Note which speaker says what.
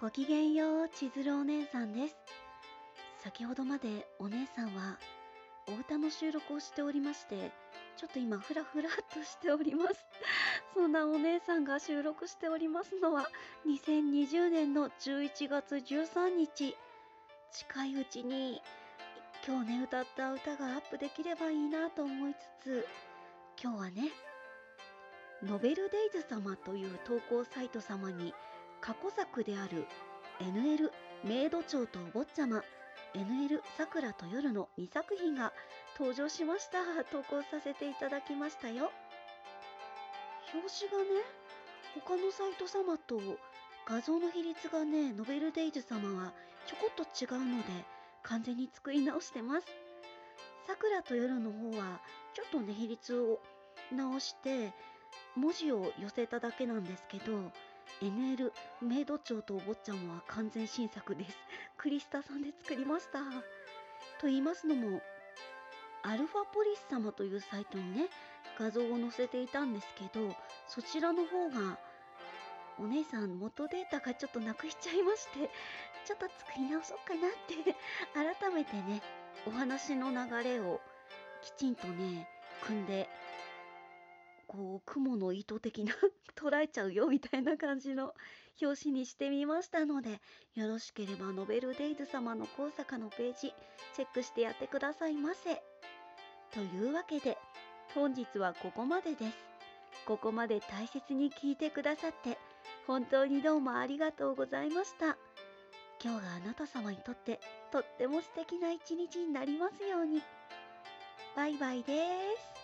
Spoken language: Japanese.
Speaker 1: ごきげんよう、千鶴お姉さんです。先ほどまでお姉さんはお歌の収録をしておりまして、ちょっと今フラフラっとしております。そんなお姉さんが収録しておりますのは2020年の11月13日。近いうちに今日ね歌った歌がアップできればいいなと思いつつ、今日はね、ノベルデイズ様という投稿サイト様に過去作である NL メイド長とお坊ちゃま NL 桜と夜の2作品が登場しました。投稿させていただきましたよ。表紙がね他のサイト様と画像の比率がねノベルデイズ様はちょこっと違うので完全に作り直してます。桜と夜の方はちょっとね比率を直して文字を寄せただけなんですけど NL メイド長とお坊ちゃまは完全新作です。クリスタさんで作りました。と言いますのも、アルファポリス様というサイトにね、画像を載せていたんですけど、そちらの方が、お姉さん元データがちょっとなくしちゃいまして、ちょっと作り直そうかなって、改めてね、お話の流れをきちんとね、組んでこう雲の糸的な 捉えちゃうよみたいな感じの表紙にしてみましたのでよろしければノベルデイズ様の高坂のページチェックしてやってくださいませ。というわけで本日はここまでです。ここまで大切に聞いてくださって本当にどうもありがとうございました。今日があなた様にとってとっても素敵な一日になりますように。バイバイです。